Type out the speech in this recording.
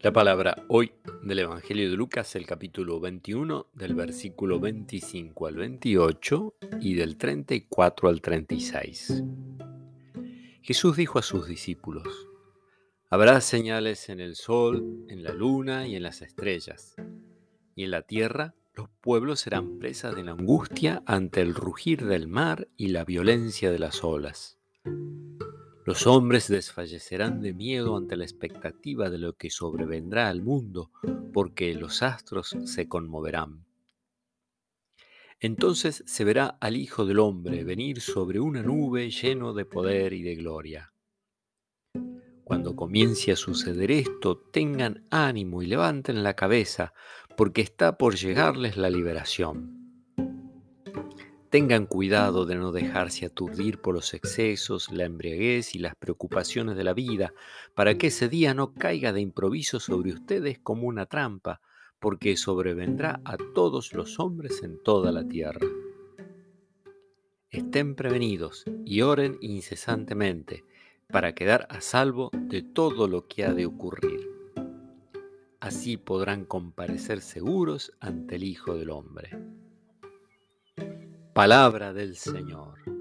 La palabra hoy del Evangelio de Lucas, el capítulo 21, del versículo 25 al 28 y del 34 al 36. Jesús dijo a sus discípulos, Habrá señales en el sol, en la luna y en las estrellas, y en la tierra los pueblos serán presas de la angustia ante el rugir del mar y la violencia de las olas. Los hombres desfallecerán de miedo ante la expectativa de lo que sobrevendrá al mundo, porque los astros se conmoverán. Entonces se verá al Hijo del Hombre venir sobre una nube lleno de poder y de gloria. Cuando comience a suceder esto, tengan ánimo y levanten la cabeza, porque está por llegarles la liberación. Tengan cuidado de no dejarse aturdir por los excesos, la embriaguez y las preocupaciones de la vida, para que ese día no caiga de improviso sobre ustedes como una trampa, porque sobrevendrá a todos los hombres en toda la tierra. Estén prevenidos y oren incesantemente para quedar a salvo de todo lo que ha de ocurrir. Así podrán comparecer seguros ante el Hijo del Hombre. Palabra del Señor.